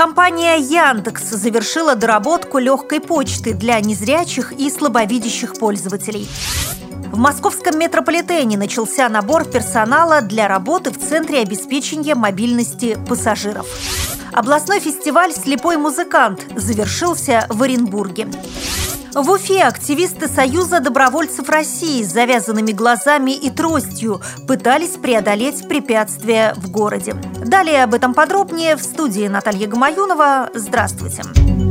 Компания Яндекс завершила доработку легкой почты для незрячих и слабовидящих пользователей. В московском метрополитене начался набор персонала для работы в Центре обеспечения мобильности пассажиров. Областной фестиваль «Слепой музыкант» завершился в Оренбурге. В Уфе активисты Союза добровольцев России с завязанными глазами и тростью пытались преодолеть препятствия в городе. Далее об этом подробнее в студии Наталья Гамаюнова. Здравствуйте. Здравствуйте.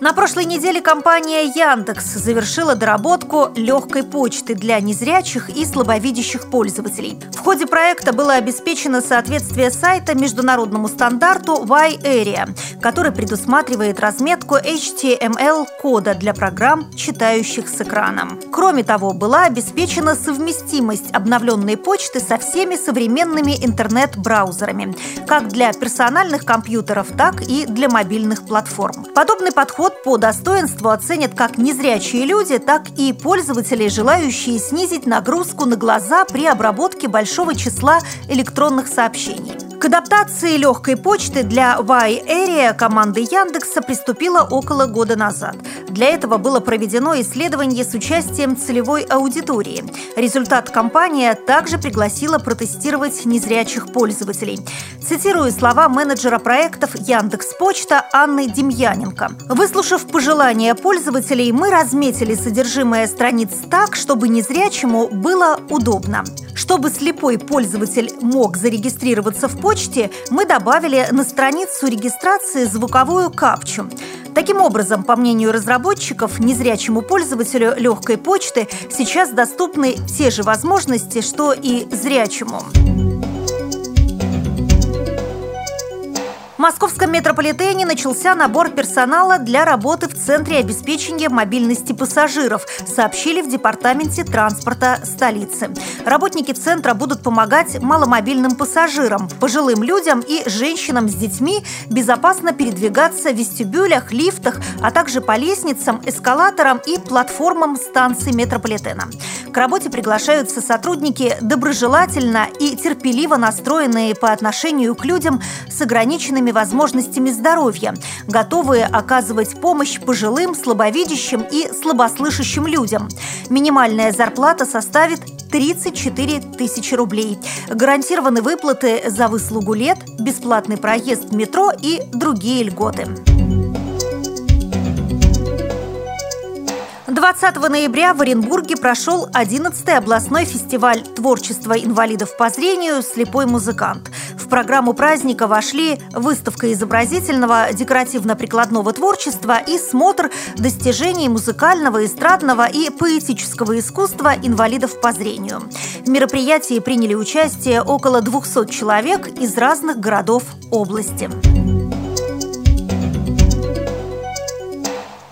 На прошлой неделе компания Яндекс завершила доработку легкой почты для незрячих и слабовидящих пользователей. В ходе проекта было обеспечено соответствие сайта международному стандарту Y-Area, который предусматривает разметку HTML-кода для программ, читающих с экраном. Кроме того, была обеспечена совместимость обновленной почты со всеми современными интернет-браузерами, как для персональных компьютеров, так и для мобильных платформ. Подобный подход подход по достоинству оценят как незрячие люди, так и пользователи, желающие снизить нагрузку на глаза при обработке большого числа электронных сообщений. К адаптации легкой почты для Y-Area команда Яндекса приступила около года назад. Для этого было проведено исследование с участием целевой аудитории. Результат компания также пригласила протестировать незрячих пользователей. Цитирую слова менеджера проектов Яндекс Почта Анны Демьяненко. Выслушав пожелания пользователей, мы разметили содержимое страниц так, чтобы незрячему было удобно. Чтобы слепой пользователь мог зарегистрироваться в почте, мы добавили на страницу регистрации звуковую капчу. Таким образом, по мнению разработчиков, незрячему пользователю легкой почты сейчас доступны те же возможности, что и зрячему. В московском метрополитене начался набор персонала для работы в Центре обеспечения мобильности пассажиров, сообщили в Департаменте транспорта столицы. Работники центра будут помогать маломобильным пассажирам, пожилым людям и женщинам с детьми безопасно передвигаться в вестибюлях, лифтах, а также по лестницам, эскалаторам и платформам станций метрополитена. К работе приглашаются сотрудники доброжелательно и терпеливо настроенные по отношению к людям с ограниченными ограниченными возможностями здоровья, готовые оказывать помощь пожилым, слабовидящим и слабослышащим людям. Минимальная зарплата составит 34 тысячи рублей. Гарантированы выплаты за выслугу лет, бесплатный проезд в метро и другие льготы. 20 ноября в Оренбурге прошел 11-й областной фестиваль творчества инвалидов по зрению «Слепой музыкант». В программу праздника вошли выставка изобразительного декоративно-прикладного творчества и смотр достижений музыкального, эстрадного и поэтического искусства инвалидов по зрению. В мероприятии приняли участие около 200 человек из разных городов области.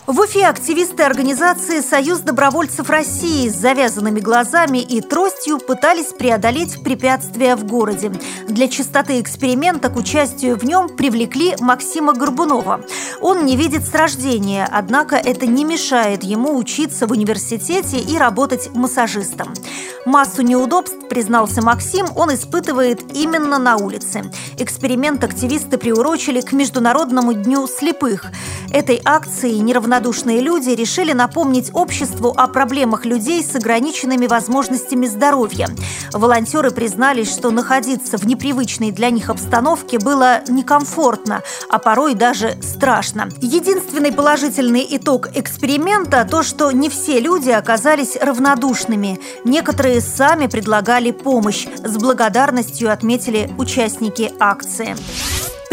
В Уфе активисты организации «Союз добровольцев России» с завязанными глазами и тростью пытались преодолеть препятствия в городе. Для чистоты эксперимента к участию в нем привлекли Максима Горбунова. Он не видит с рождения, однако это не мешает ему учиться в университете и работать массажистом. Массу неудобств, признался Максим, он испытывает именно на улице. Эксперимент активисты приурочили к Международному дню слепых. Этой акции неравнодушные люди решили напомнить обществу о проблемах людей с ограниченными возможностями здоровья. Волонтеры признались, что находиться в непривычной для них обстановке было некомфортно, а порой даже страшно. Единственный положительный итог эксперимента – то, что не все люди оказались равнодушными. Некоторые сами предлагали помощь. С благодарностью отметили участники акции.